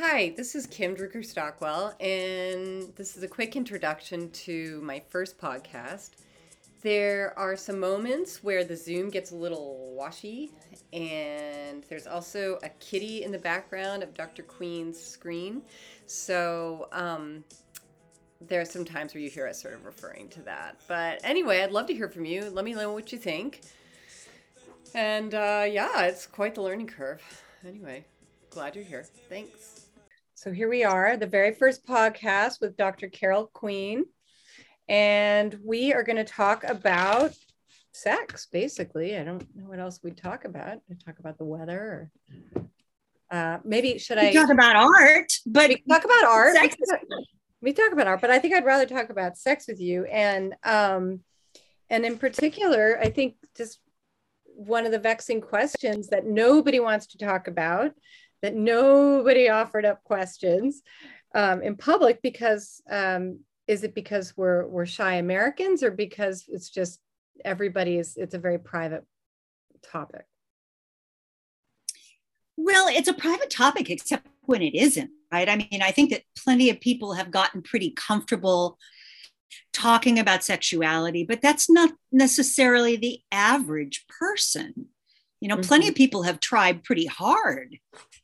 Hi, this is Kim Drucker Stockwell, and this is a quick introduction to my first podcast. There are some moments where the Zoom gets a little washy, and there's also a kitty in the background of Dr. Queen's screen. So, um, there are some times where you hear us sort of referring to that. But anyway, I'd love to hear from you. Let me know what you think. And uh, yeah, it's quite the learning curve. Anyway, glad you're here. Thanks. So here we are, the very first podcast with Dr. Carol Queen. And we are going to talk about sex, basically. I don't know what else we'd talk about. we talk about the weather or uh, maybe should I talk about art? But we talk about art. Sex. We talk about art, but I think I'd rather talk about sex with you. And um, and in particular, I think just one of the vexing questions that nobody wants to talk about that nobody offered up questions um, in public because um, is it because we're we're shy Americans or because it's just everybody is it's a very private topic. Well, it's a private topic, except when it isn't, right? I mean, I think that plenty of people have gotten pretty comfortable talking about sexuality, but that's not necessarily the average person. You know, mm-hmm. plenty of people have tried pretty hard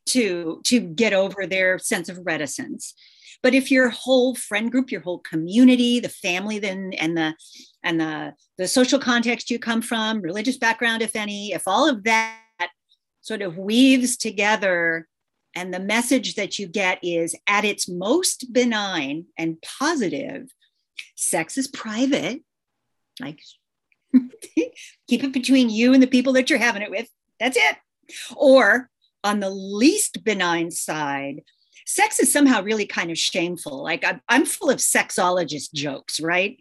to to get over their sense of reticence but if your whole friend group your whole community the family then and the and the the social context you come from religious background if any if all of that sort of weaves together and the message that you get is at its most benign and positive sex is private like keep it between you and the people that you're having it with that's it or on the least benign side, sex is somehow really kind of shameful. Like I'm, I'm full of sexologist jokes, right?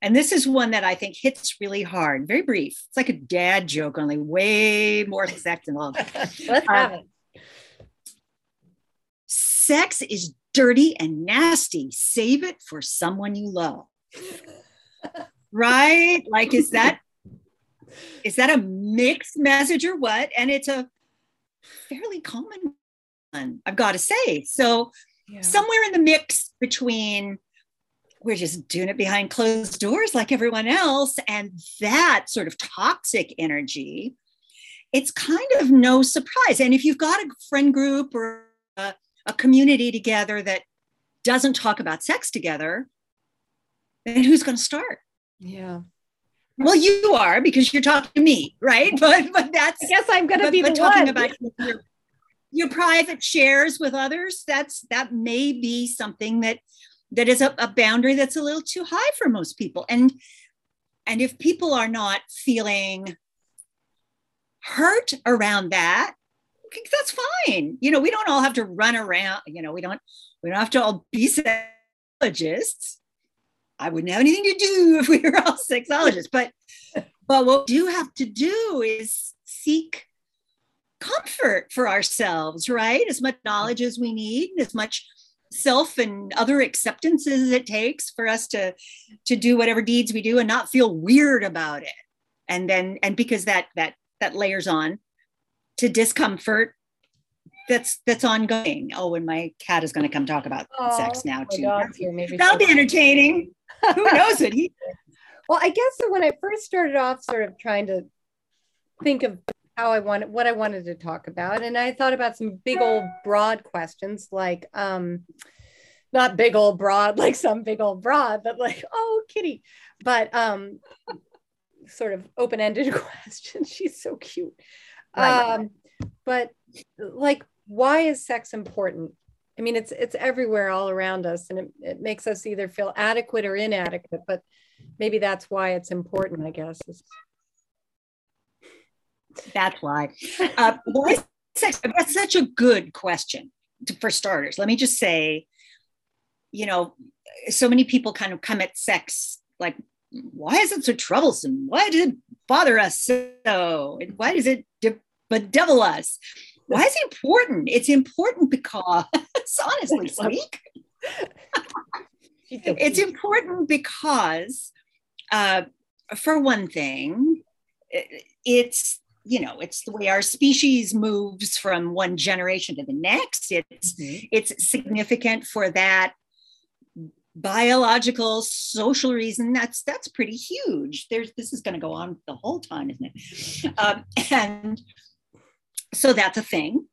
And this is one that I think hits really hard, very brief. It's like a dad joke, only way more sex involved. Let's have uh, it. Sex is dirty and nasty. Save it for someone you love. right? Like, is that is that a mixed message or what? And it's a fairly common one, I've got to say. So, yeah. somewhere in the mix between we're just doing it behind closed doors like everyone else and that sort of toxic energy, it's kind of no surprise. And if you've got a friend group or a, a community together that doesn't talk about sex together, then who's going to start? Yeah. Well, you are because you're talking to me, right? But but that's I guess I'm going to be but talking one. about your, your private shares with others. That's that may be something that that is a, a boundary that's a little too high for most people. And and if people are not feeling hurt around that, that's fine. You know, we don't all have to run around. You know, we don't we don't have to all be sexologists I wouldn't have anything to do if we were all sexologists. But but what we do have to do is seek comfort for ourselves, right? As much knowledge as we need, as much self and other acceptances it takes for us to to do whatever deeds we do and not feel weird about it. And then and because that that that layers on to discomfort that's that's ongoing. Oh, and my cat is going to come talk about oh, sex now too. That'll be entertaining. Who knows it? He- well, I guess so when I first started off, sort of trying to think of how I wanted what I wanted to talk about, and I thought about some big old broad questions like, um, not big old broad like some big old broad, but like, oh, kitty, but um, sort of open ended questions. She's so cute. Right. Um, but like why is sex important? I mean, it's it's everywhere all around us, and it, it makes us either feel adequate or inadequate. But maybe that's why it's important. I guess. That's why. Uh, why? That's such a good question to, for starters. Let me just say, you know, so many people kind of come at sex like, why is it so troublesome? Why does it bother us so? And Why does it de- bedevil us? Why is it important? It's important because, honestly, speak. it's important because, uh, for one thing, it's you know it's the way our species moves from one generation to the next it's mm-hmm. it's significant for that biological social reason that's that's pretty huge there's this is going to go on the whole time isn't it um, and so that's a thing.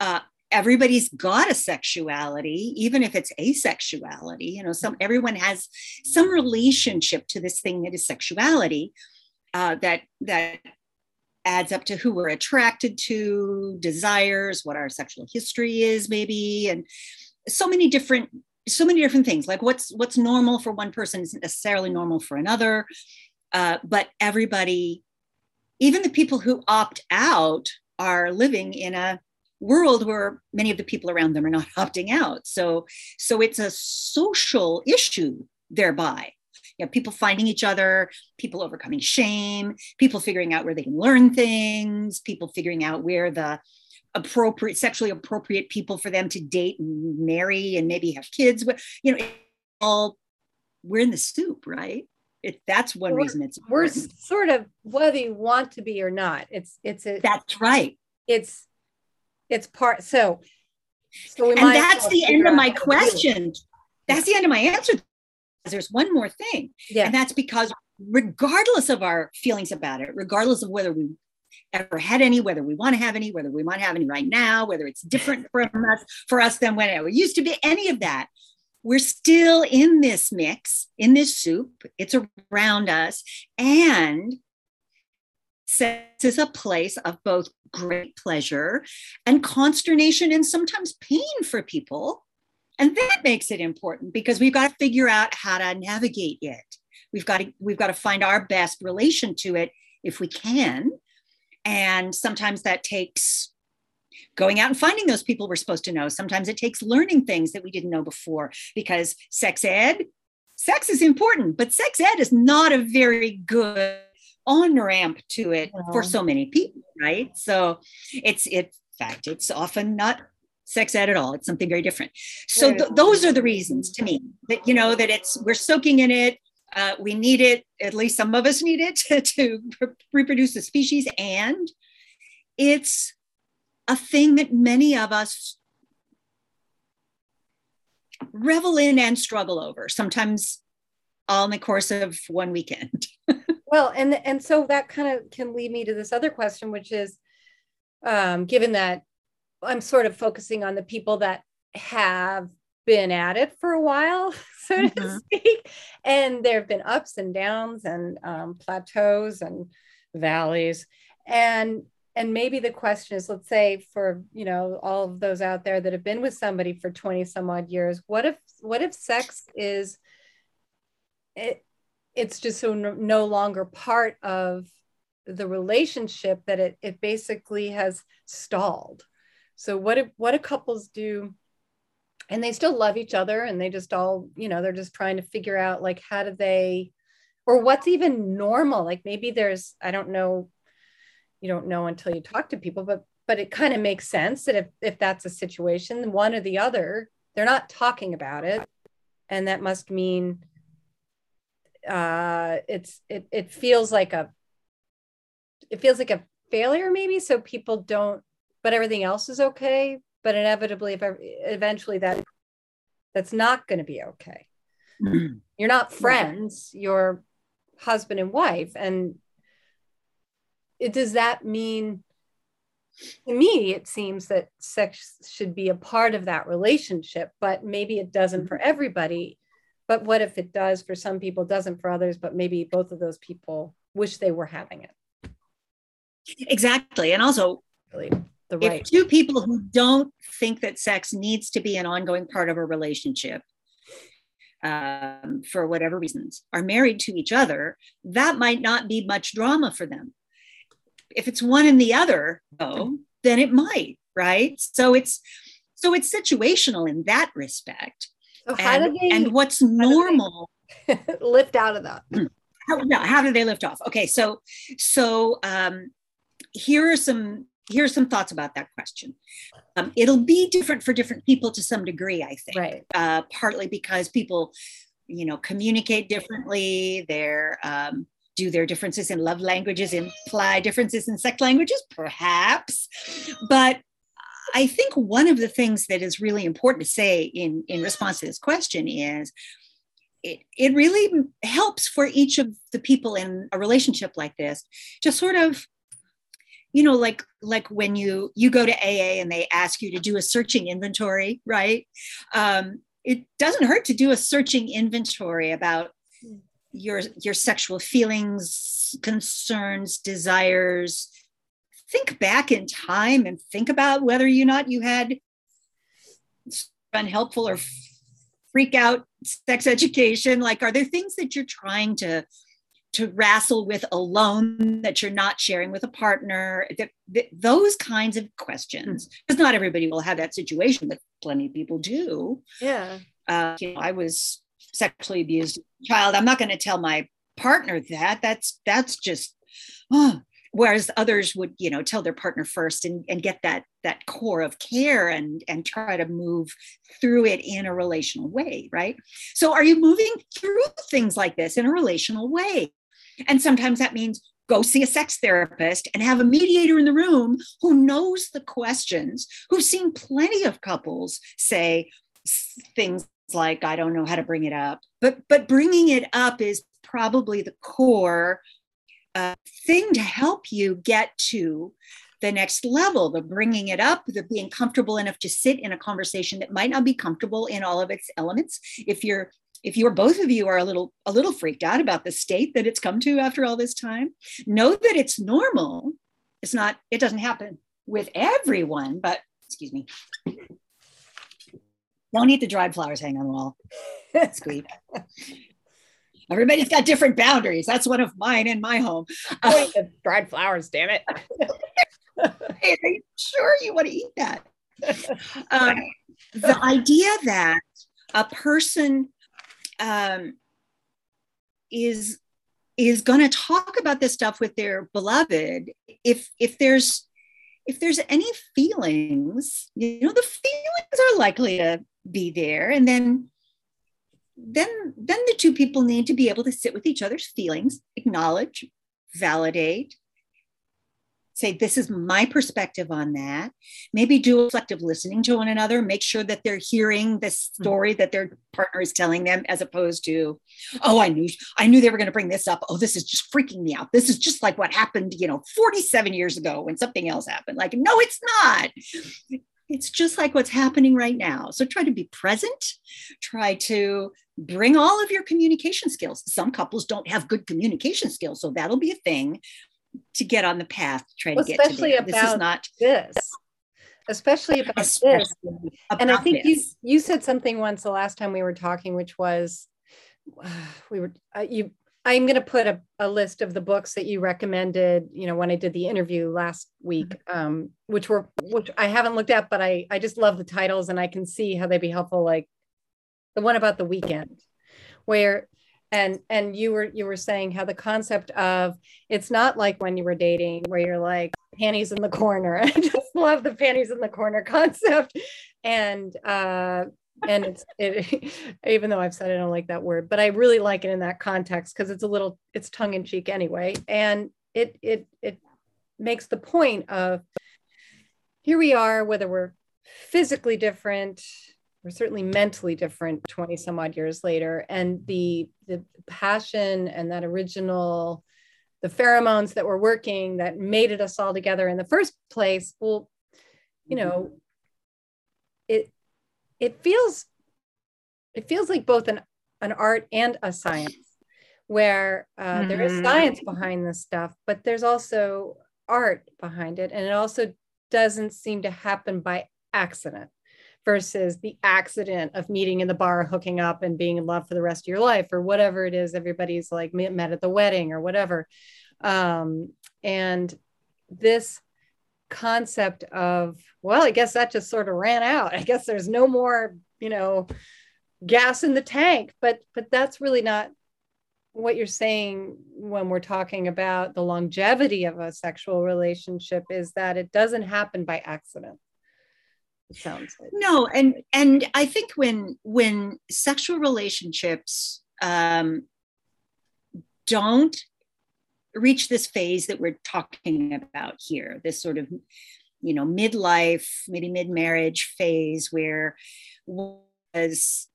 Uh, everybody's got a sexuality even if it's asexuality you know some everyone has some relationship to this thing that is sexuality uh, that that adds up to who we're attracted to desires what our sexual history is maybe and so many different so many different things. Like what's what's normal for one person isn't necessarily normal for another uh, but everybody even the people who opt out are living in a world where many of the people around them are not opting out. So so it's a social issue thereby. You know, people finding each other people overcoming shame people figuring out where they can learn things people figuring out where the appropriate sexually appropriate people for them to date and marry and maybe have kids you know all we're in the soup right it, that's one we're, reason it's important. we're sort of whether you want to be or not it's it's a that's right it's it's part so so and that's the end of my question that's the end of my answer there's one more thing yeah and that's because regardless of our feelings about it regardless of whether we ever had any, whether we want to have any, whether we want to have any right now, whether it's different from us for us than when it used to be, any of that. We're still in this mix, in this soup. It's around us. And sex is a place of both great pleasure and consternation and sometimes pain for people. And that makes it important because we've got to figure out how to navigate it. We've got to, we've got to find our best relation to it if we can and sometimes that takes going out and finding those people we're supposed to know. Sometimes it takes learning things that we didn't know before because sex ed, sex is important, but sex ed is not a very good on ramp to it no. for so many people, right? So it's, it, in fact, it's often not sex ed at all. It's something very different. So th- those are the reasons to me that, you know, that it's, we're soaking in it. Uh, we need it, at least some of us need it to, to reproduce the species. And it's a thing that many of us revel in and struggle over, sometimes all in the course of one weekend. well, and and so that kind of can lead me to this other question, which is um, given that I'm sort of focusing on the people that have been at it for a while, so mm-hmm. to speak. And there have been ups and downs and um, plateaus and valleys. And and maybe the question is let's say for you know all of those out there that have been with somebody for 20 some odd years what if what if sex is it it's just so no, longer part of the relationship that it it basically has stalled. So what if what do couples do? And they still love each other and they just all you know they're just trying to figure out like how do they or what's even normal? Like maybe there's i don't know you don't know until you talk to people but but it kind of makes sense that if if that's a situation one or the other they're not talking about it. And that must mean uh it's it, it feels like a it feels like a failure maybe so people don't but everything else is okay. But inevitably if eventually that that's not going to be okay. You're not friends you're husband and wife and it, does that mean to me it seems that sex should be a part of that relationship but maybe it doesn't for mm-hmm. everybody but what if it does for some people doesn't for others but maybe both of those people wish they were having it exactly and also really the right. If two people who don't think that sex needs to be an ongoing part of a relationship, um, for whatever reasons, are married to each other, that might not be much drama for them. If it's one and the other, though, then it might, right? So it's so it's situational in that respect. So how and, do they, and what's normal lift out of that? How, no, how do they lift off? Okay, so so um, here are some here's some thoughts about that question. Um, it'll be different for different people to some degree, I think. Right. Uh, partly because people, you know, communicate differently. Their um, do their differences in love languages imply differences in sex languages perhaps. But i think one of the things that is really important to say in in response to this question is it, it really helps for each of the people in a relationship like this to sort of you know like like when you you go to aa and they ask you to do a searching inventory right? Um, it doesn't hurt to do a searching inventory about your your sexual feelings concerns desires. Think back in time and think about whether or not you had unhelpful or freak out sex education. Like are there things that you're trying to to wrestle with alone that you're not sharing with a partner? That, that those kinds of questions. Because not everybody will have that situation but plenty of people do. Yeah. Uh, you know i was sexually abused child i'm not going to tell my partner that. That's that's just oh, whereas others would you know tell their partner first and, and get that that core of care and and try to move through it in a relational way right? So are you moving through things like this in a relational way? And sometimes that means go see a sex therapist and have a mediator in the room who knows the questions who's seen plenty of couples say things like i don't know how to bring it up. But but bringing it up is probably the core uh, thing to help you get to the next level the bringing it up the being comfortable enough to sit in a conversation that might not be comfortable in all of its elements. If you're if you're both of you are a little a little freaked out about the state that it's come to after all this time know that it's normal. It's not it doesn't happen with everyone but excuse me don't eat the dried flowers hanging on the wall. Squeak everybody's got different boundaries. That's one of mine in my home. Uh, dried flowers damn it. Hey, are you sure you want to eat that? Um, the idea that a person um, is is going to talk about this stuff with their beloved if if there's if there's any feelings you know the feelings are likely to be there. And then then then the two people need to be able to sit with each other's feelings acknowledge validate say this is my perspective on that. Maybe do reflective listening to one another make sure that they're hearing the mm-hmm. story that their partner is telling them as opposed to oh i knew i knew they were going to bring this up. Oh this is just freaking me out. This is just like what happened you know 47 years ago when something else happened. Like no it's not it's just like what's happening right now. So try to be present. Try to bring all of your communication skills. Some couples don't have good communication skills so that'll be a thing to get on the path to try well, to get especially to there. About this is not this. Especially about especially this. About and i think this. you you said something once the last time we were talking which was uh, we were uh, you i'm going to put a, a list of the books that you recommended you know when i did the interview last week mm-hmm. um, which were which i haven't looked at but i i just love the titles and i can see how they'd be helpful like the one about the weekend where and and you were you were saying how the concept of it's not like when you were dating where you're like panties in the corner i just love the panties in the corner concept and uh and it's it, even though i've said i don't like that word but i really like it in that context because it's a little it's tongue-in-cheek anyway. And it it it makes the point of here we are whether we're physically different we're certainly mentally different 20 some odd years later and the the passion and that original the pheromones that were working that mated us all together in the first place well you mm-hmm. know it it feels it feels like both an an art and a science where uh, mm-hmm. there is mm-hmm. science behind this stuff but there's also art behind it and it also doesn't seem to happen by accident versus the accident of meeting in the bar, hooking up, and being in love for the rest of your life, or whatever it is. Everybody's like met at the wedding or whatever. Um, and this concept of, well, I guess that just sort of ran out. I guess there's no more, you know, gas in the tank. But but that's really not what you're saying when we're talking about the longevity of a sexual relationship is that it doesn't happen by accident It sounds like no and and i think when when sexual relationships um don't reach this phase that we're talking about here, this sort of, you know, midlife, maybe mid marriage phase where was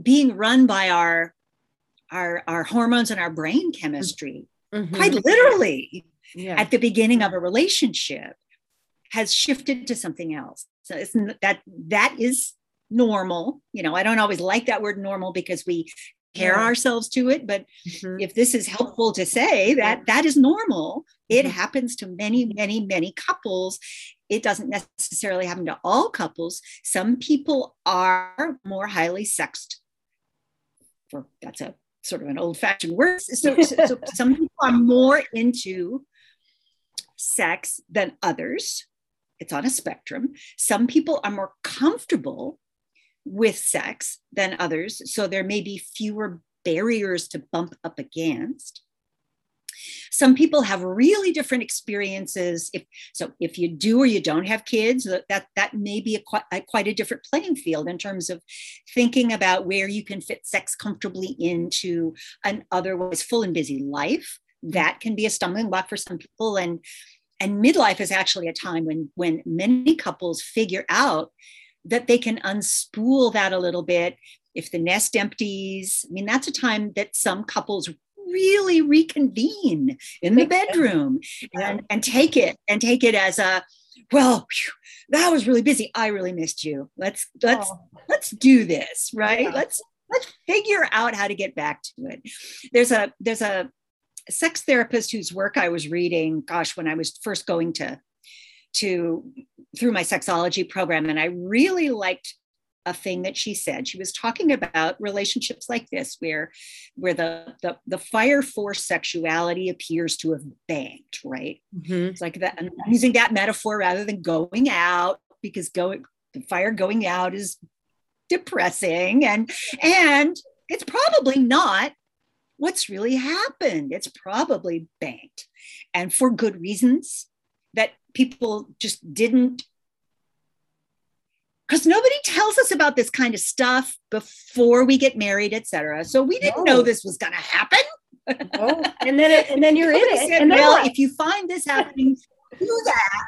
being run by our our our hormones and our brain chemistry mm-hmm. quite literally yeah. at the beginning of a relationship has shifted to something else so it's that that is normal you know i don't always like that word normal because we compare yeah. ourselves to it but mm-hmm. if this is helpful to say that that is normal. It mm-hmm. happens to many many many couples. It doesn't necessarily happen to all couples. Some people are more highly sexed. For that's a sort of an old fashioned word. So, so, so some people are more into sex than others. It's on a spectrum. Some people are more comfortable with sex than others. So there may be fewer barriers to bump up against. Some people have really different experiences. If so, if you do or you don't have kids, that that may be a quite, a quite a different playing field in terms of thinking about where you can fit sex comfortably into an otherwise full and busy life. That can be a stumbling block for some people, and and midlife is actually a time when when many couples figure out that they can unspool that a little bit if the nest empties. I mean, that's a time that some couples really reconvene in the bedroom and, and take it and take it as a well whew, that was really busy i really missed you let's let's oh. let's do this right yeah. let's let's figure out how to get back to it there's a there's a sex therapist whose work i was reading gosh when i was first going to to through my sexology program and i really liked a thing that she said. She was talking about relationships like this where where the the, the fire force sexuality appears to have banked right? Mm-hmm. it's like that i'm using that metaphor rather than going out because going the fire going out is depressing and and it's probably not what's really happened. It's probably banked. And for good reasons that people just didn't because nobody tells us about this kind of stuff before we get married, etc. So we didn't no. know this was going to happen. oh, and then it, and then you're in it. Said, and well, if you find this happening, do that,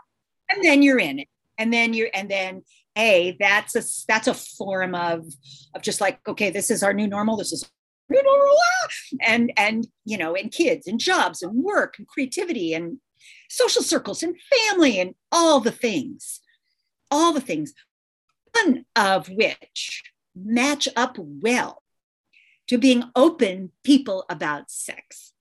and then you're in it. And then you're and then a that's a that's a form of of just like okay, this is our new normal. This is new normal, and and you know, and kids and jobs and work and creativity and social circles and family and all the things, all the things, none of which match up well to being open people about sex,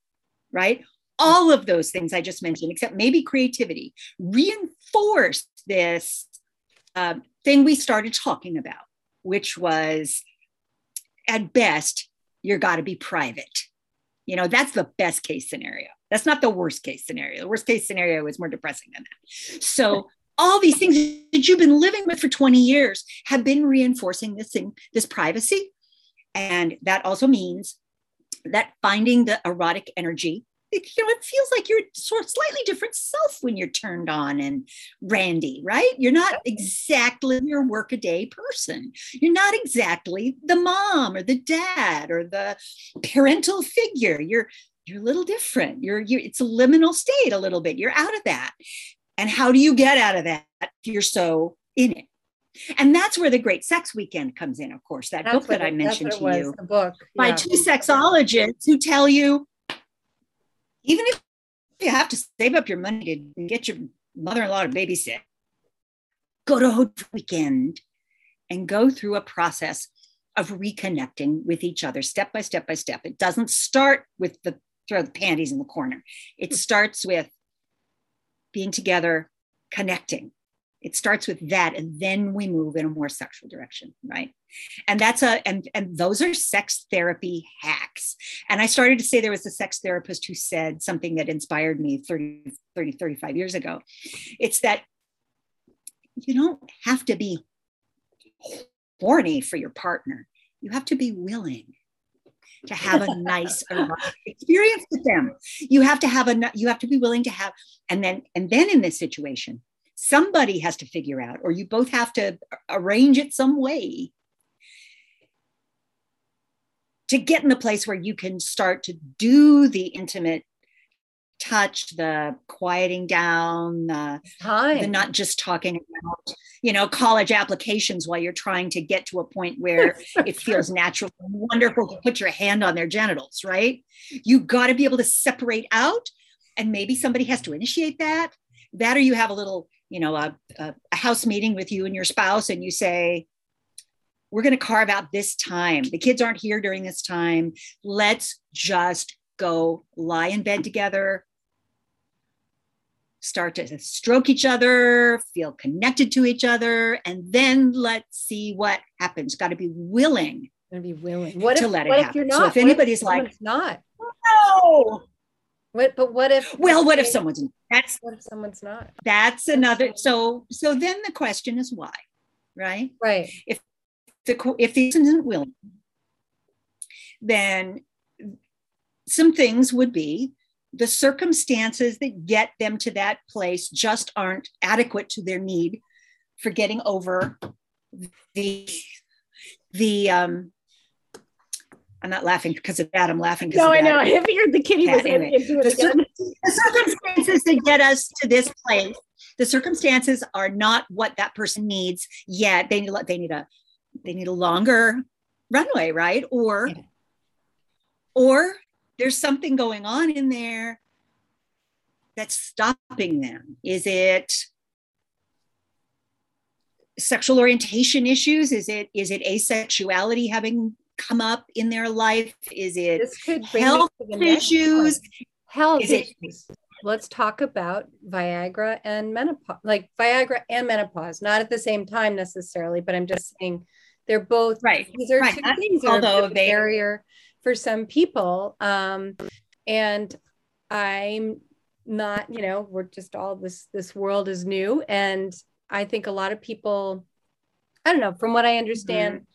right? All of those things I just mentioned, except maybe creativity, reinforce this uh, thing we started talking about, which was at best, you're got to be private. You know, that's the best case scenario. That's not the worst case scenario. The worst case scenario is more depressing than that. So all these things that you've been living with for 20 years have been reinforcing this thing, this privacy. And that also means that finding the erotic energy, it, you know, it feels like you're sort of slightly different self when you're turned on and randy, right? You're not exactly your workaday person. You're not exactly the mom or the dad or the parental figure. You're you're a little different. You're, you're it's a liminal state a little bit. You're out of that. And how do you get out of that if you're so in it? And that's where the Great Sex Weekend comes in, of course. That that's book that I mentioned to was, you, the book yeah. by two sexologists who tell you, even if you have to save up your money to get your mother-in-law to babysit, go to a weekend and go through a process of reconnecting with each other step by step by step. It doesn't start with the throw the panties in the corner. It hmm. starts with being together, connecting. It starts with that, and then we move in a more sexual direction, right? And that's a and and those are sex therapy hacks. And I started to say there was a sex therapist who said something that inspired me 30, 30, 35 years ago. It's that you don't have to be horny for your partner. You have to be willing to have a nice experience with them. You have to have a you have to be willing to have and then and then in this situation somebody has to figure out or you both have to arrange it some way to get in the place where you can start to do the intimate touch, the quieting down, the, the not just talking about, you know, college applications while you're trying to get to a point where it feels natural and wonderful to put your hand on their genitals, right? You got to be able to separate out, and maybe somebody has to initiate that. That, or you have a little, you know, a, a, a house meeting with you and your spouse, and you say, we're going to carve out this time. The kids aren't here during this time. Let's just go lie in bed together, start to stroke each other, feel connected to each other, and then let's see what happens. Got to be willing Gonna be willing. What to if, let it what if happen. you're So not? if What anybody's like- not. no. What? But what if? Well, what if someone's that's What if someone's not? that's another so so then the question is why, right? Right. If the if the person isn't willing, then some things would be the circumstances that get them to that place just aren't adequate to their need for getting over the the um I'm not laughing because of that. I'm laughing because No, of I that. know. I figured the kitty was anyway, into it again. the circumstances that get us to this place the circumstances are not what that person needs yet they need a- they need a they need a longer runway right or Yeah. or there's something going on in there that's stopping them is it sexual orientation issues is it is it asexuality having come up in their life is it This could bring me health to the next issues. Health Is it- issues. Let's talk about Viagra and menopause, like Viagra and menopause, not at the same time necessarily, but I'm just saying they're both right these are right. two I- things that are a although bit of a they- barrier for some people um and i'm not you know we're just all this this world is new and i think a lot of people i don't know from what i understand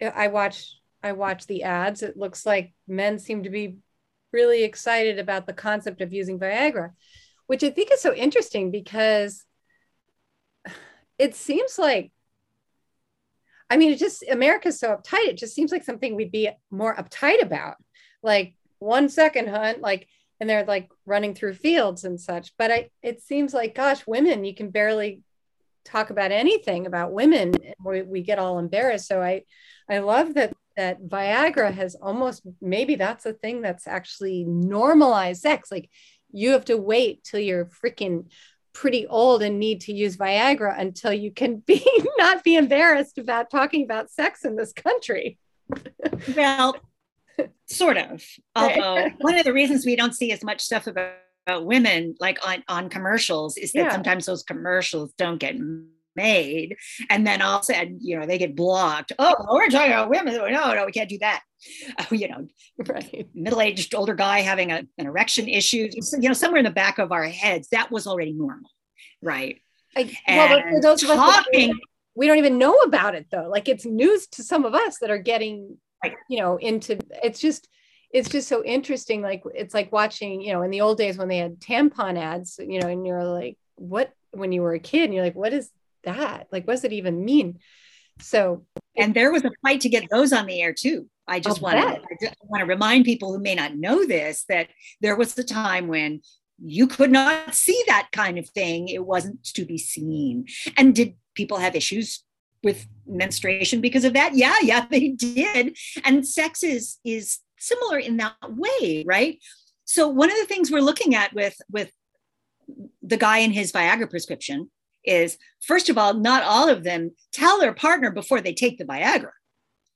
i watch i watch the ads it looks like men seem to be really excited about the concept of using viagra which i think is so interesting because it seems like I mean, it just America's so uptight. It just seems like something we'd be more uptight about. Like one second, hunt, like, and they're like running through fields and such. But I, it seems like, gosh, women, you can barely talk about anything about women. We, we get all embarrassed. So I, I love that that Viagra has almost maybe that's a thing that's actually normalized sex. Like you have to wait till you're freaking pretty old and need to use Viagra until you can be not be embarrassed about talking about sex in this country. Well, sort of. Although one of the reasons we don't see as much stuff about, about women like on, on commercials is that Yeah. sometimes those commercials don't get made. And then all of a sudden, you know, they get blocked. Oh, we're talking about women. No, no, we can't do that. Uh, you know, Right. middle-aged older guy having a, an erection issue, you know, somewhere in the back of our heads, that was already normal. Right. I, well, And those of us that talking, we don't even know about it though. Like it's news to some of us that are getting, Right. you know, into it's just it's just so interesting. Like it's like watching, you know, in the old days when they had tampon ads, you know, and you're like, what when you were a kid, and you're like, what is that? Like, what does it even mean? So and there was a fight to get those on the air too. I just want to I just want to remind people who may not know this that there was a time when you could not see that kind of thing. It wasn't to be seen. And did people have issues with menstruation because of that? Yeah, yeah, they did. And sex is is similar in that way, right? So one of the things we're looking at with with the guy in his Viagra prescription is first of all, not all of them tell their partner before they take the Viagra.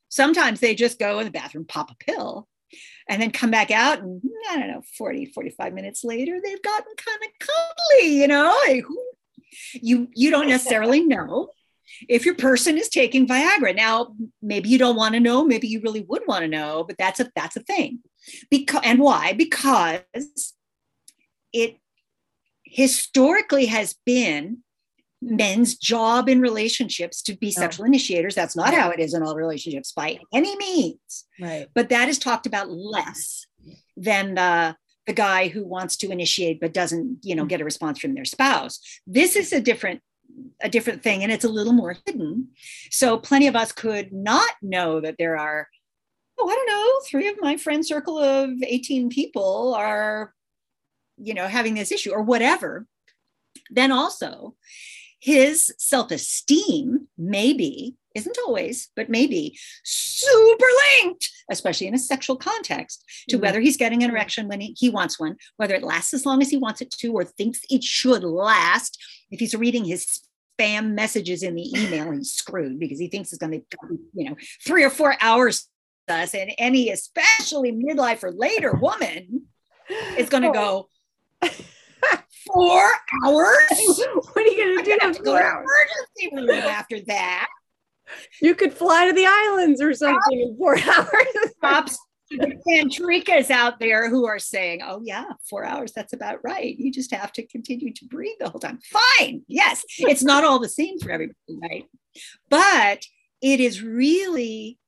Sometimes they just go in the bathroom, pop a pill, and then come back out. And I don't know, 40, 45 minutes later, they've gotten kind of cuddly, you know? You, you don't necessarily know if your person is taking Viagra. Now, maybe you don't want to know, maybe you really would want to know, but that's a that's a thing. Because and why? Because it historically has been men's job in relationships to be sexual initiators. That's not how it is in all relationships by any means. right. But that is talked about less than the the guy who wants to initiate but doesn't, you know, mm. get a response from their spouse. This is a different a different thing and it's a little more hidden. So plenty of us could not know that there are oh, I don't know, three of my friend circle of 18 people are you know, having this issue or whatever, then also his self esteem, maybe, isn't always, but maybe super linked, especially in a sexual context, to mm-hmm. whether he's getting an erection when he, he wants one, whether it lasts as long as he wants it to or thinks it should last. If he's reading his spam messages in the email, he's screwed because he thinks it's going to, be, you know, three or four hours us and any especially midlife or later woman is going to go four hours what are you going to do Have to go to emergency room after that you could fly to the islands or something in four hours. Pops Tantrikas out there who are saying, oh, yeah, four hours, that's about right. You just have to continue to breathe the whole time. Fine. Yes. It's not all the same for everybody, right? But it is really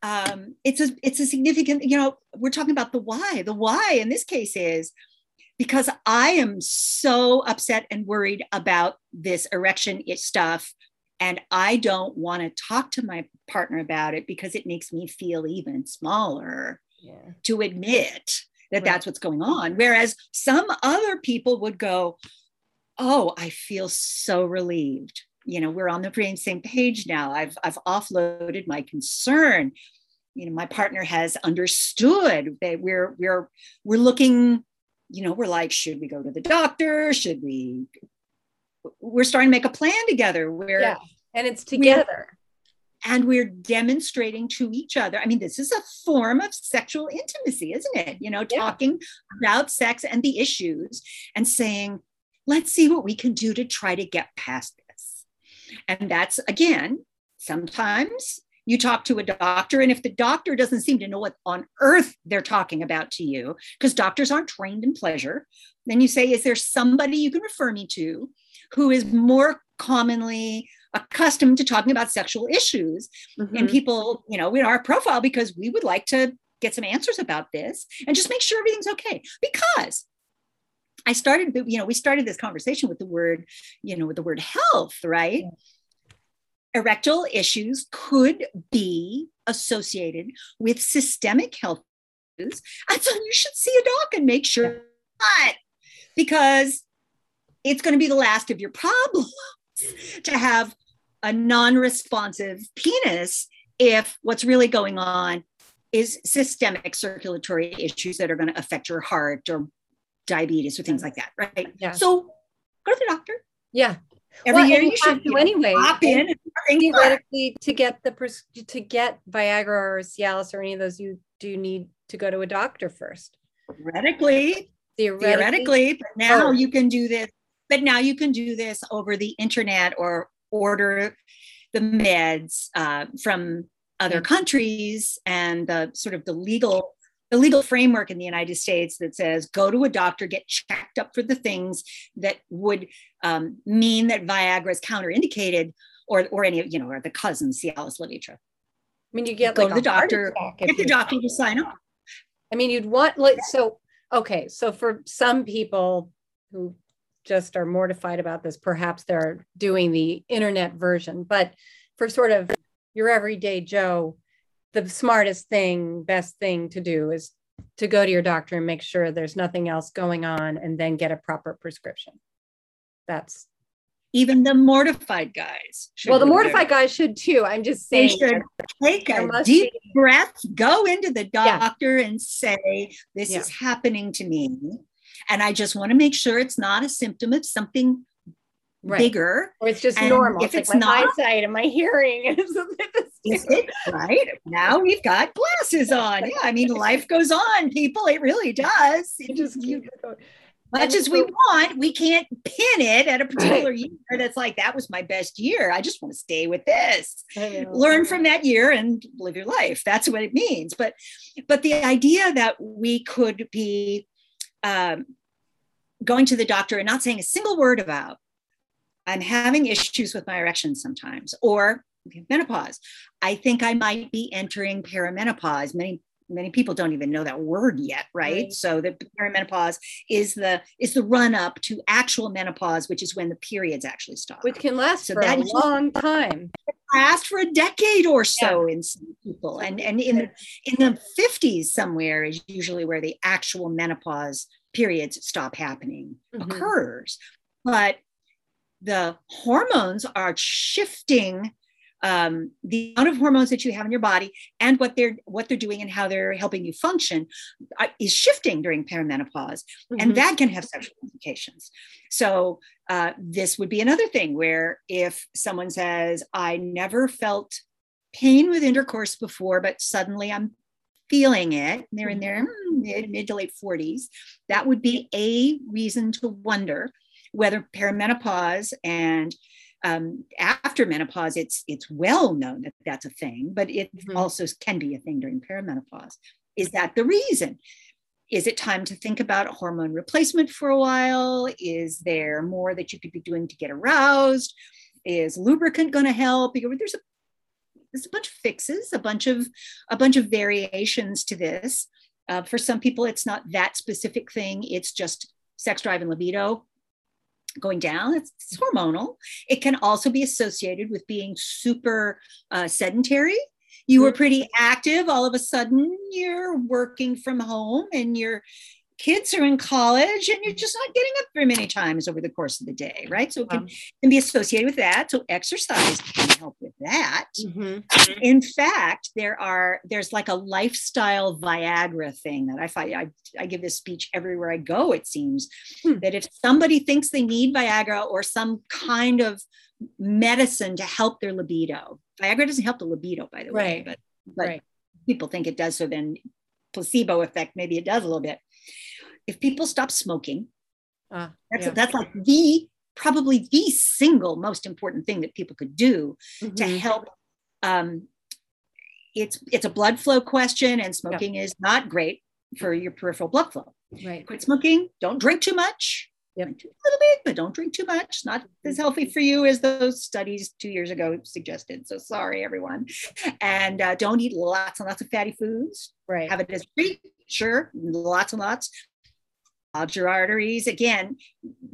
um, it's a it's a significant you know we're talking about the why the why in this case is because i am so upset and worried about this erection stuff and I don't want to talk to my partner about it because it makes me feel even smaller yeah. to admit that right. that's what's going on. Whereas some other people would go, Oh, I feel so relieved. You know, we're on the same page now. I've, I've offloaded my concern. You know, my partner has understood that we're, we're, we're looking, you know, we're like, should we go to the doctor? Should we we're starting to make a plan together where yeah. and it's together and we're demonstrating to each other i mean this is a form of sexual intimacy isn't it you know yeah. talking about sex and the issues and saying let's see what we can do to try to get past this and that's again sometimes you talk to a doctor and if the doctor doesn't seem to know what on earth they're talking about to you because doctors aren't trained in pleasure then you say is there somebody you can refer me to who is more commonly accustomed to talking about sexual issues mm-hmm. and people you know in our profile because we would like to get some answers about this and just make sure everything's okay because i started you know we started this conversation with the word you know with the word health right yeah. Erectile issues could be associated with systemic health issues and so you should see a doc and make sure yeah. because it's going to be the last of your problems to have a non-responsive penis if what's really going on is systemic circulatory issues that are going to affect your heart or diabetes or things like that right yeah. so go to the doctor yeah every well, year you should to anyway hop in theoretically to get the to get viagra or cialis or any of those you do need to go to a doctor first. Theoretically. Theoretically, theoretically but now oh. you can do this but now you can do this over the internet or order the meds uh, from other countries and the sort of the legal the legal framework in the United States that says go to a doctor, get checked up for the things that would um, mean that Viagra is counterindicated, or or any of you know, or the cousins, Cialis, Levitra. I mean, you get go like to the doctor, get the doctor to sign up. I mean, you'd want like so. Okay, so for some people who just are mortified about this, perhaps they're doing the internet version. But for sort of your everyday Joe, the smartest thing, best thing to do is to go to your doctor and make sure there's nothing else going on and then get a proper prescription. That's even the mortified guys. Well, the mortified guys should too. I'm just saying. They should take a deep breath, go into the doctor yeah. and say, This yeah. is happening to me. And I just want to make sure it's not a symptom of something right. bigger. Or it's just and normal. If it's, it's like not, eyesight and my hearing. is it right? Now we've got glasses on. Yeah, I mean, life goes on, people. It really does. It just keep much as we want, we can't pin it at a particular year that's like, that was my best year. I just want to stay with this. Learn from that year and live your life. That's what it means. But but the idea that we could be um, going to the doctor and not saying a single word about i'm having issues with my erections sometimes or menopause i think i might be entering perimenopause many many people don't even know that word yet right, right. so the perimenopause is the is the run up to actual menopause which is when the periods actually stop which can last so for a long time last for a decade or so yeah. in some people and and in the in the 50s somewhere is usually where the actual menopause periods stop happening Mhm. occurs. But the hormones are shifting um, the amount of hormones that you have in your body and what they're what they're doing and how they're helping you function uh, is shifting during perimenopause. Mhm. and that can have sexual implications. So uh, this would be another thing where if someone says i never felt pain with intercourse before but suddenly i'm feeling it and they're in their mm, mid, mid to late 40s that would be a reason to wonder whether perimenopause and um, after menopause it's it's well known that that's a thing but it Mhm. also can be a thing during perimenopause. Is that the reason? Is it time to think about hormone replacement for a while? Is there more that you could be doing to get aroused? Is lubricant going to help there's a there's a bunch of fixes a bunch of a bunch of variations to this. Uh, for some people it's not that specific thing. It's just sex drive and libido going down it's, it's hormonal. It can also be associated with being super uh, sedentary. You were pretty active. All of a sudden you're working from home and your kids are in college and you're just not getting up very many times over the course of the day right so it can, can be associated with that so exercise can help with that mhm. in fact there are there's like a lifestyle viagra thing that i find i, I give this speech everywhere i go it seems Hmm. that if somebody thinks they need viagra or some kind of medicine to help their libido viagra doesn't help the libido by the way Right. but but Right. people think it does so then placebo effect maybe it does a little bit if people stop smoking Ah, that's yeah. that's like the probably the single most important thing that people could do to Mhm. help um, it's it's a blood flow question and smoking is not great for your peripheral blood flow. Right. Quit smoking don't drink too much. Yep. Drink a little bit but don't drink too much. It's not as healthy for you as those studies two years ago suggested. So sorry everyone. And uh, don't eat lots and lots of fatty foods. Right. Have it as treat sure lots and lots. Your arteries. Again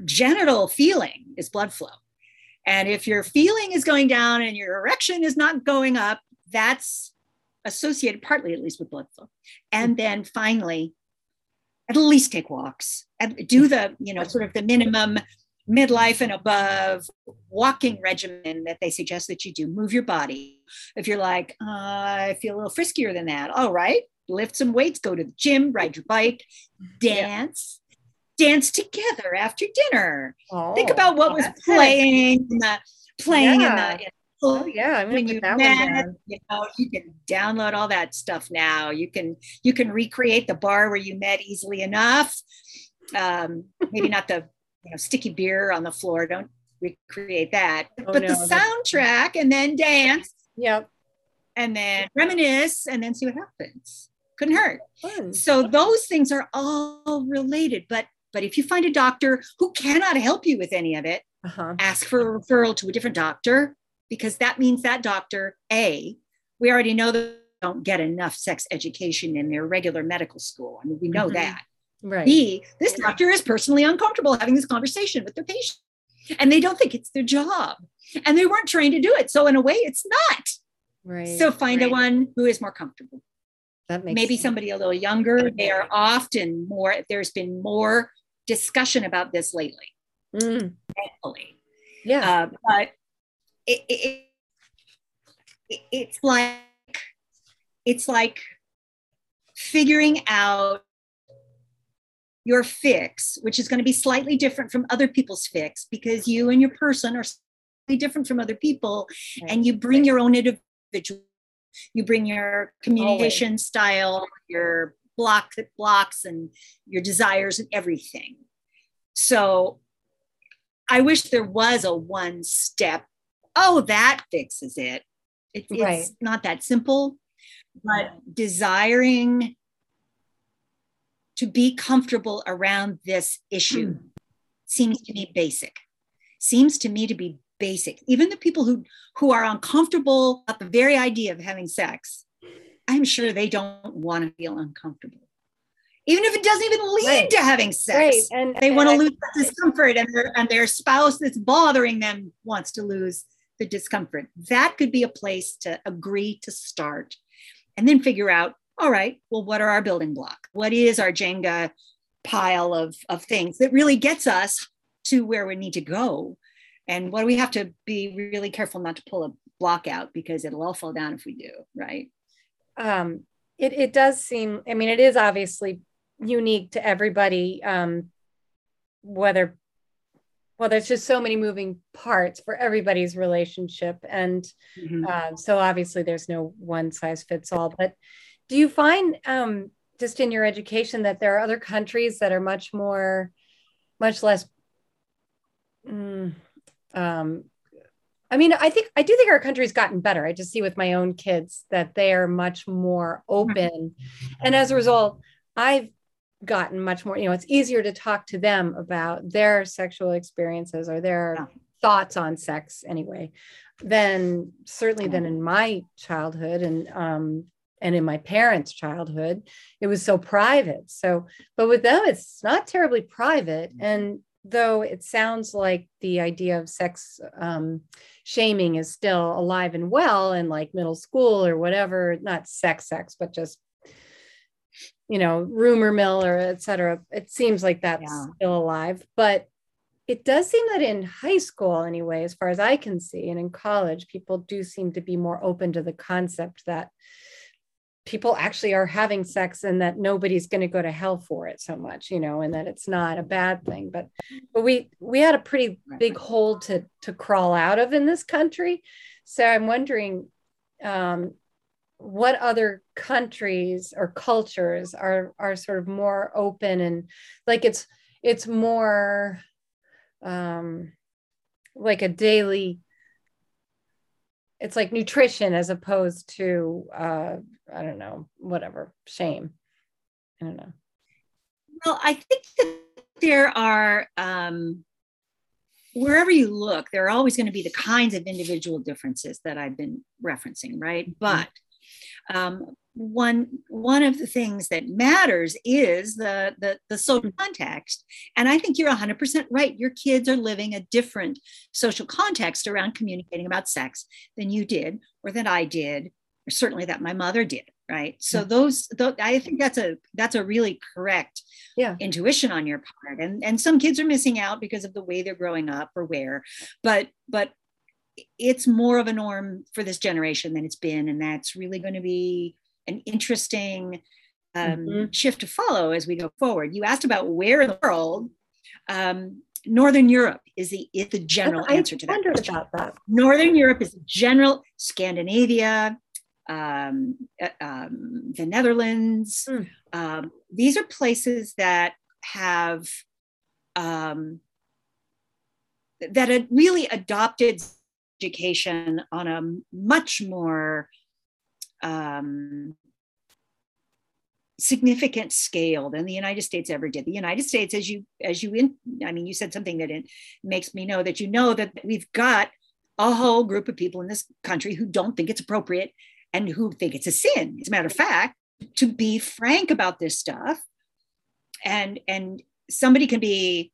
genital feeling is blood flow. And if your feeling is going down and your erection is not going up that's associated partly at least with blood flow. And then finally at least take walks. And do the you know sort of the minimum midlife and above walking regimen that they suggest that you do. Move your body. If you're like uh, i feel a little friskier than that. All right lift some weights go to the gym ride your bike dance dance together after dinner think Oh, about what was playing in the playing Yeah. in the oh yeah i'm when you met, you know, you can download all that stuff now. You can you can recreate the bar where you met easily enough. Um, maybe not the you know sticky beer on the floor. Don't recreate that. Oh, but the no, that's- soundtrack and then dance yep and then reminisce and then see what happens. Couldn't hurt. So those things are all related. But but if you find a doctor who cannot help you with any of it, uh-huh. ask for a referral to a different doctor because that means that doctor a we already know that they don't get enough sex education in their regular medical school. I mean we know Mhm. that. Right. B this doctor is personally uncomfortable having this conversation with their patient and they don't think it's their job and they weren't trained to do it. So in a way it's not. Right so find a one who is more comfortable that makes maybe sense. somebody a little younger. They are often more there's been more discussion about this lately. Mm, thankfully. Yeah. Uh, but it, it, it, it's like it's like figuring out your fix which is going to be slightly different from other people's fix because you and your person are slightly different from other people and you bring your own individual you bring your communication style your block blocks and your desires and everything. So i wish there was a one step. Oh that fixes it, it it's Right. not that simple but desiring to be comfortable around this issue hmm. seems to me basic. Seems to me to be basic. Even the people who who are uncomfortable at the very idea of having sex i'm sure they don't want to feel uncomfortable. Even if it doesn't even lead Right. to having sex. Right and they and want to I- lose the discomfort and their, and their spouse that's bothering them wants to lose the discomfort. That could be a place to agree to start and then figure out all right well what are our building blocks what is our jenga pile of, of things that really gets us to where we need to go. And what we have to be really careful not to pull a block out because it'll all fall down if we do, right? Um, it, it does seem, I mean, it is obviously unique to everybody, um, whether well there's just so many moving parts for everybody's relationship and mm-hmm. uh, so obviously there's no one size fits all but do you find um, just in your education that there are other countries that are much more much less mm, um, i mean i think i do think our country's gotten better i just see with my own kids that they are much more open and as a result i've gotten much more you know it's easier to talk to them about their sexual experiences or their yeah. thoughts on sex anyway than certainly than in my childhood and um and in my parents' childhood, it was so private. So, but with them, it's not terribly private. Mm-hmm. And though it sounds like the idea of sex um, shaming is still alive and well in like middle school or whatever, not sex, sex, but just you know, rumor mill or et cetera. It seems like that's yeah. still alive. But it does seem that in high school, anyway, as far as I can see, and in college, people do seem to be more open to the concept that people actually are having sex and that nobody's going to go to hell for it so much you know and that it's not a bad thing but but we we had a pretty big hole to to crawl out of in this country. So i'm wondering um, what other countries or cultures are are sort of more open and like it's it's more um like a daily it's like nutrition as opposed to uh i don't know whatever shame. I don't know. Well i think that there are um wherever you look there are always going to be the kinds of individual differences that i've been referencing right? Mm-hmm. but um, one one of the things that matters is the, the the social context. And i think you're 100% right. Your kids are living a different social context around communicating about sex than you did or that i did. Or certainly that my mother did right? So yeah. those, those i think that's a that's a really correct yeah. intuition on your part. And and some kids are missing out because of the way they're growing up or where. But but it's more of a norm for this generation than it's been and that's really going to be an interesting um, mm-hmm. shift to follow as we go forward. You asked about where in the world. Um, Northern Europe is the is the general I answer to that. Question. About that. Northern Europe is general. Scandinavia, um, uh, um, the Netherlands. Mm. Um, these are places that have um, that had really adopted education on a much more um, significant scale than the United States ever did. The United States, as you as you in, I mean, you said something that it makes me know that you know that we've got a whole group of people in this country who don't think it's appropriate and who think it's a sin. As a matter of fact, to be frank about this stuff, and and somebody can be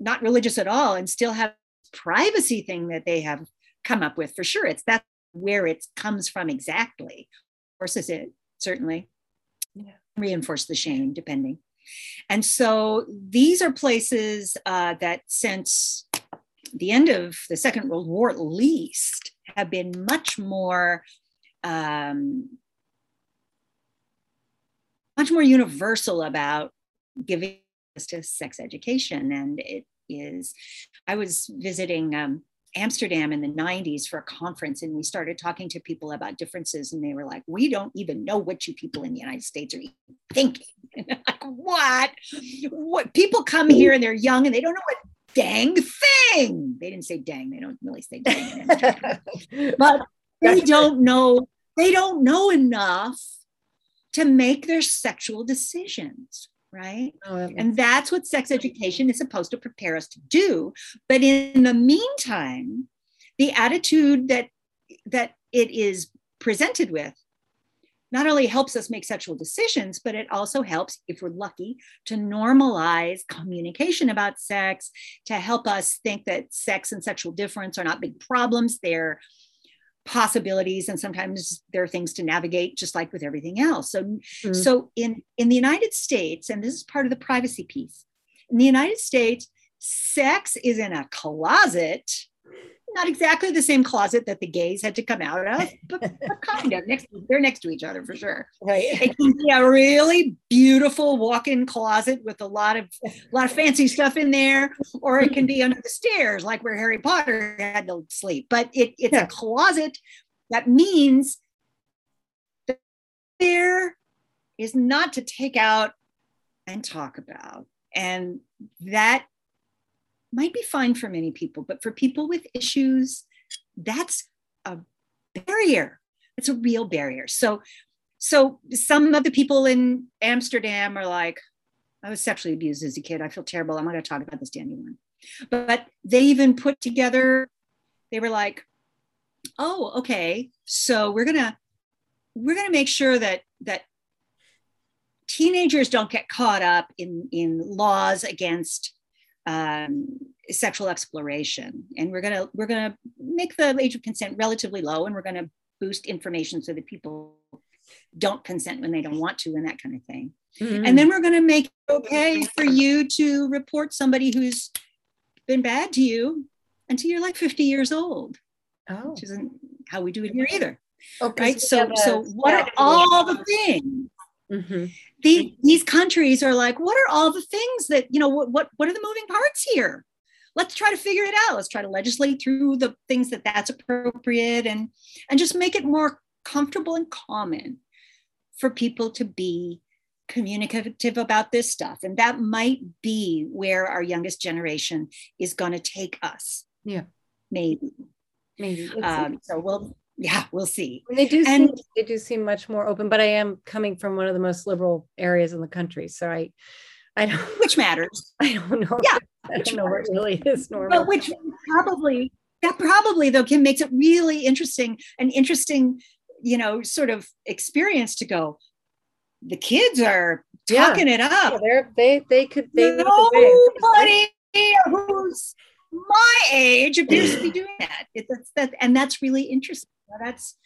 not religious at all and still have privacy thing that they have come up with for sure. It's that where it comes from exactly. Forces it, certainly. Yeah. Reinforce the shame, depending. And so these are places uh, that since the end of the Second World War, at least, have been much more um, much more universal about giving us to sex education. And it is, I was visiting um, Amsterdam in the 90s for a conference and we started talking to people about differences and they were like, we don't even know what you people in the United States are thinking. like, what? What people come here and they're young and they don't know what dang thing. They didn't say dang, they don't really say dang but they don't know, they don't know enough to make their sexual decisions right? Oh, and that's what sex education is supposed to prepare us to do. But in the meantime, the attitude that that it is presented with not only helps us make sexual decisions, but it also helps, if we're lucky, to normalize communication about sex, to help us think that sex and sexual difference are not big problems. They're possibilities and sometimes there are things to navigate just like with everything else so mm-hmm. so in in the united states and this is part of the privacy piece in the united states sex is in a closet not exactly the same closet that the gays had to come out of, but, but kind of next. They're next to each other for sure. Right. It can be a really beautiful walk-in closet with a lot of a lot of fancy stuff in there, or it can be under the stairs, like where Harry Potter had to sleep. But it, it's yeah. a closet. That means that there is not to take out and talk about, and that might be fine for many people, but for people with issues, that's a barrier. It's a real barrier. So, so some of the people in Amsterdam are like, I was sexually abused as a kid. I feel terrible. I'm not going to talk about this to anyone. But they even put together, they were like, oh, okay. So we're gonna we're gonna make sure that that teenagers don't get caught up in in laws against um, sexual exploration. And we're going to we're going to make the age of consent relatively low and we're going to boost information so that people don't consent when they don't want to and that kind of thing. Mm-hmm. and then we're going to make it okay for you to report somebody who's been bad to you until you're like 50 years old oh. which isn't how we do it here either. Okay, right? so so what are all the things Mm-hmm. The, these countries are like, what are all the things that, you know, what, what, what are the moving parts here? Let's try to figure it out. Let's try to legislate through the things that that's appropriate and, and just make it more comfortable and common for people to be communicative about this stuff. And that might be where our youngest generation is going to take us. Yeah. Maybe. Maybe. Um, so we'll yeah, we'll see. And they do and, seem, they do seem much more open, but I am coming from one of the most liberal areas in the country, so I I don't which matters. I don't know. Yeah, I don't know what really is normal. But which probably that probably though Kim makes it really interesting, an interesting, you know, sort of experience to go. The kids are talking yeah. it up. Yeah, they're they they could they nobody who's my age appears to be doing that. It's that, and that's really interesting. That's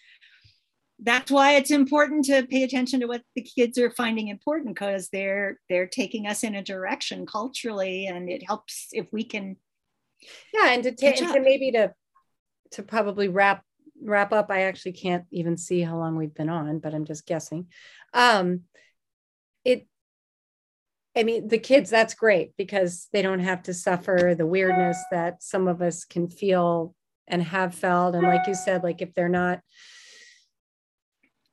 that's why it's important to pay attention to what the kids are finding important because they're they're taking us in a direction culturally and it helps if we can yeah and to, take to maybe to to probably wrap wrap up i actually can't even see how long we've been on but i'm just guessing. Um it i mean the kids that's great because they don't have to suffer the weirdness that some of us can feel and have felt. And like you said like if they're not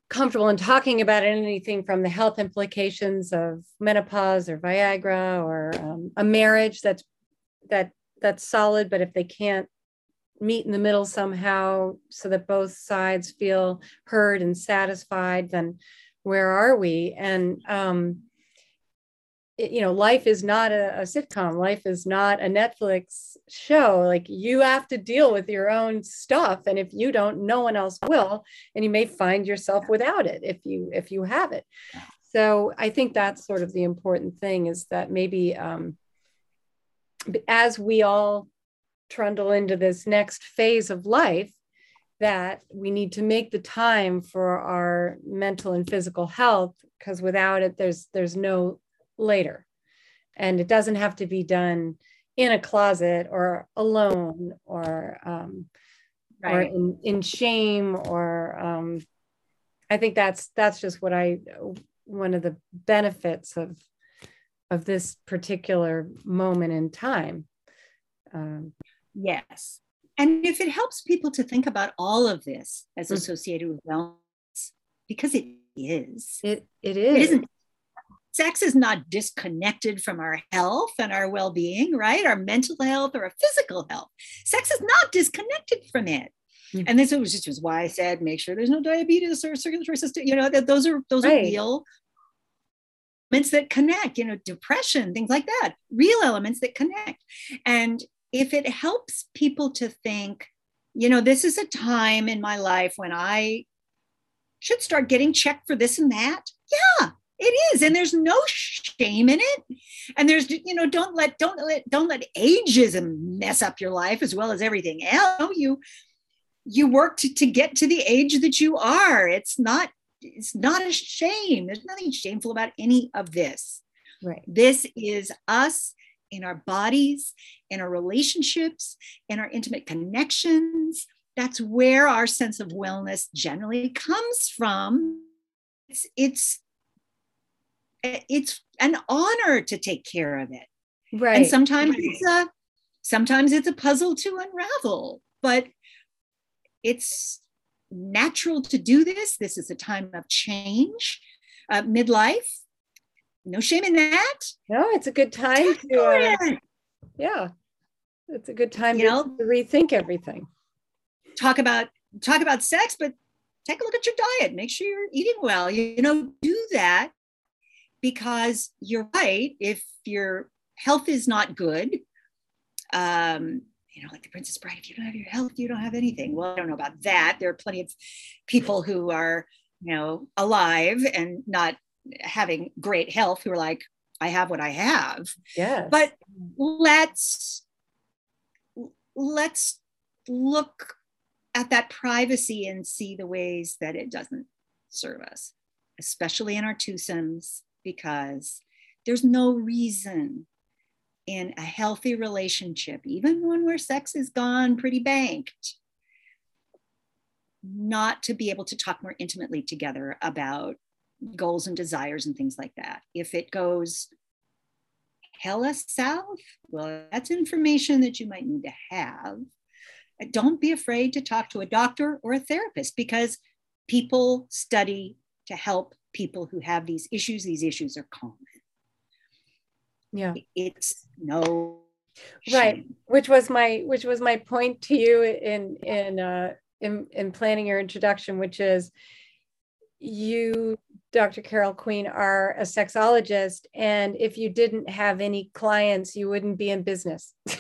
comfortable in talking about anything from the health implications of menopause or viagra or um, a marriage that's that that's solid but if they can't meet in the middle somehow so that both sides feel heard and satisfied then where are we? And um, you know life is not a, a, sitcom. Life is not a netflix show. Like you have to deal with your own stuff. And if you don't no one else will. And you may find yourself without it if you if you have it. So i think that's sort of the important thing is that maybe um, as we all trundle into this next phase of life that we need to make the time for our mental and physical health because without it there's there's no later. And it doesn't have to be done in a closet or alone or um, right. or in, in shame or um, I think that's that's just what I one of the benefits of of this particular moment in time. Um, yes. And if it helps people to think about all of this as mm-hmm. associated with wellness, because it is. It it is. It isn't sex is not disconnected from our health and our well-being right our mental health or our physical health sex is not disconnected from it mm-hmm. and this was just was why i said make sure there's no diabetes or circulatory system you know that those are those right. are real elements that connect you know depression things like that real elements that connect and if it helps people to think you know this is a time in my life when i should start getting checked for this and that yeah it is and there's no shame in it and there's you know don't let don't let don't let ageism mess up your life as well as everything else you you work to, to get to the age that you are. It's not it's not a shame. There's nothing shameful about any of this. Right. This is us in our bodies, in our relationships, in our intimate connections. That's where our sense of wellness generally comes from. It's it's it's an honor to take care of it. Right. And sometimes it's a sometimes it's a puzzle to unravel, but it's natural to do this. This is a time of change, uh, midlife. No shame in that. No, it's a good time to, uh, yeah, it's a good time You to, know? rethink everything. talk about talk about sex, but take a look at your diet. Make sure you're eating well. You know, do that because you're right. If your health is not good, um, you know, like the Princess Bride, if you don't have your health, you don't have anything. Well, I don't know about that. There are plenty of people who are, you know, alive and not having great health who are like, I have what I have. Yes. But let's let's look at that privacy and see the ways that it doesn't serve us, especially in our twosomes, because there's no reason in a healthy relationship, even one where sex is gone pretty banked, not to be able to talk more intimately together about goals and desires and things like that. If it goes hella south, well, that's information that you might need to have. Don't be afraid to talk to a doctor or a therapist because people study to help people who have these issues. These issues are common. yeah. It's no Right. shame. Which was my which was my point to you in in uh in, in planning your introduction, which is you, Dr. Carol Queen, are a sexologist. And if you didn't have any clients, you wouldn't be in business. so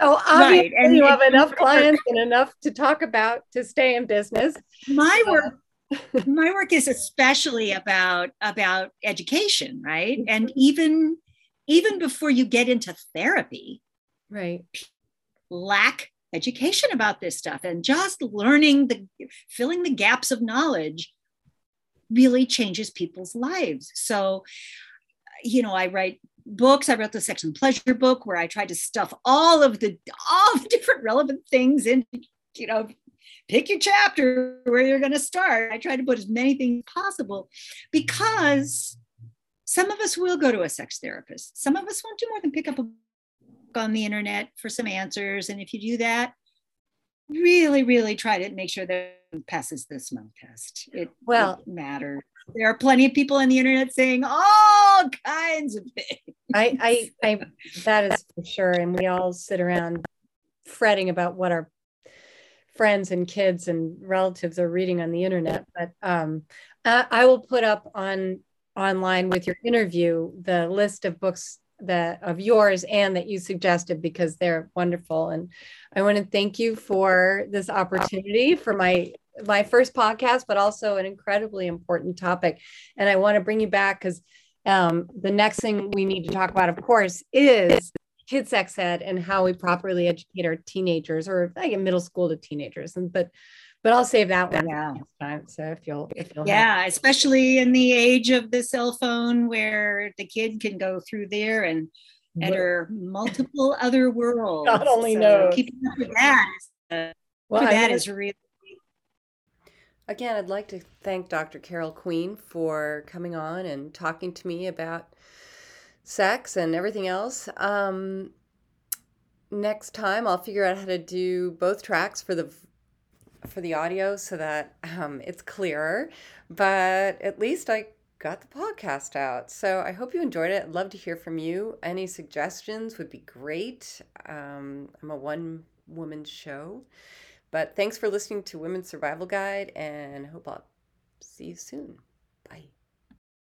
obviously and you have enough clients and enough to talk about to stay in business. My work my work is especially about about education, right? Mm-hmm. And even even before you get into therapy, Right. lack education about this stuff and just learning the filling the gaps of knowledge really changes people's lives so you know i write books i wrote the sex and pleasure book where i tried to stuff all of the all the different relevant things in you know pick your chapter where you're going to start i try to put as many things possible because some of us will go to a sex therapist some of us won't do more than pick up a book on the internet for some answers. And if you do that, really, really try to make sure that it passes the smell test. It, Well- it matters. There are plenty of people on the internet saying all kinds of things. I, I, I, that is for sure. And we all sit around fretting about what our friends and kids and relatives are reading on the internet. But um, I, I will put up on online with your interview the list of books that of yours and that you suggested because they're wonderful. And I want to thank you for this opportunity for my my first podcast, but also an incredibly important topic. And I want to bring you back because um, the next thing we need to talk about, of course, is kid sex ed and how we properly educate our teenagers or like in middle school to teenagers. And but but I'll save that one Yeah. for next time. So if you'll if you'll have- Yeah, especially in the age of the cell phone where the kid can go through there and enter multiple other worlds. God only knows. Keeping up with that, is, uh, well, with I that wanna- is really Again, I'd like to thank Dr. Carol Queen for coming on and talking to me about sex and everything else. Um, next time, I'll figure out how to do both tracks for the for the audio so that um, it's clearer. But at least I got the podcast out. So I hope you enjoyed it. I'd love to hear from you. Any suggestions would be great. Um, I'm a one woman show. But thanks for listening to Women's Survival Guide and hope I'll see you soon.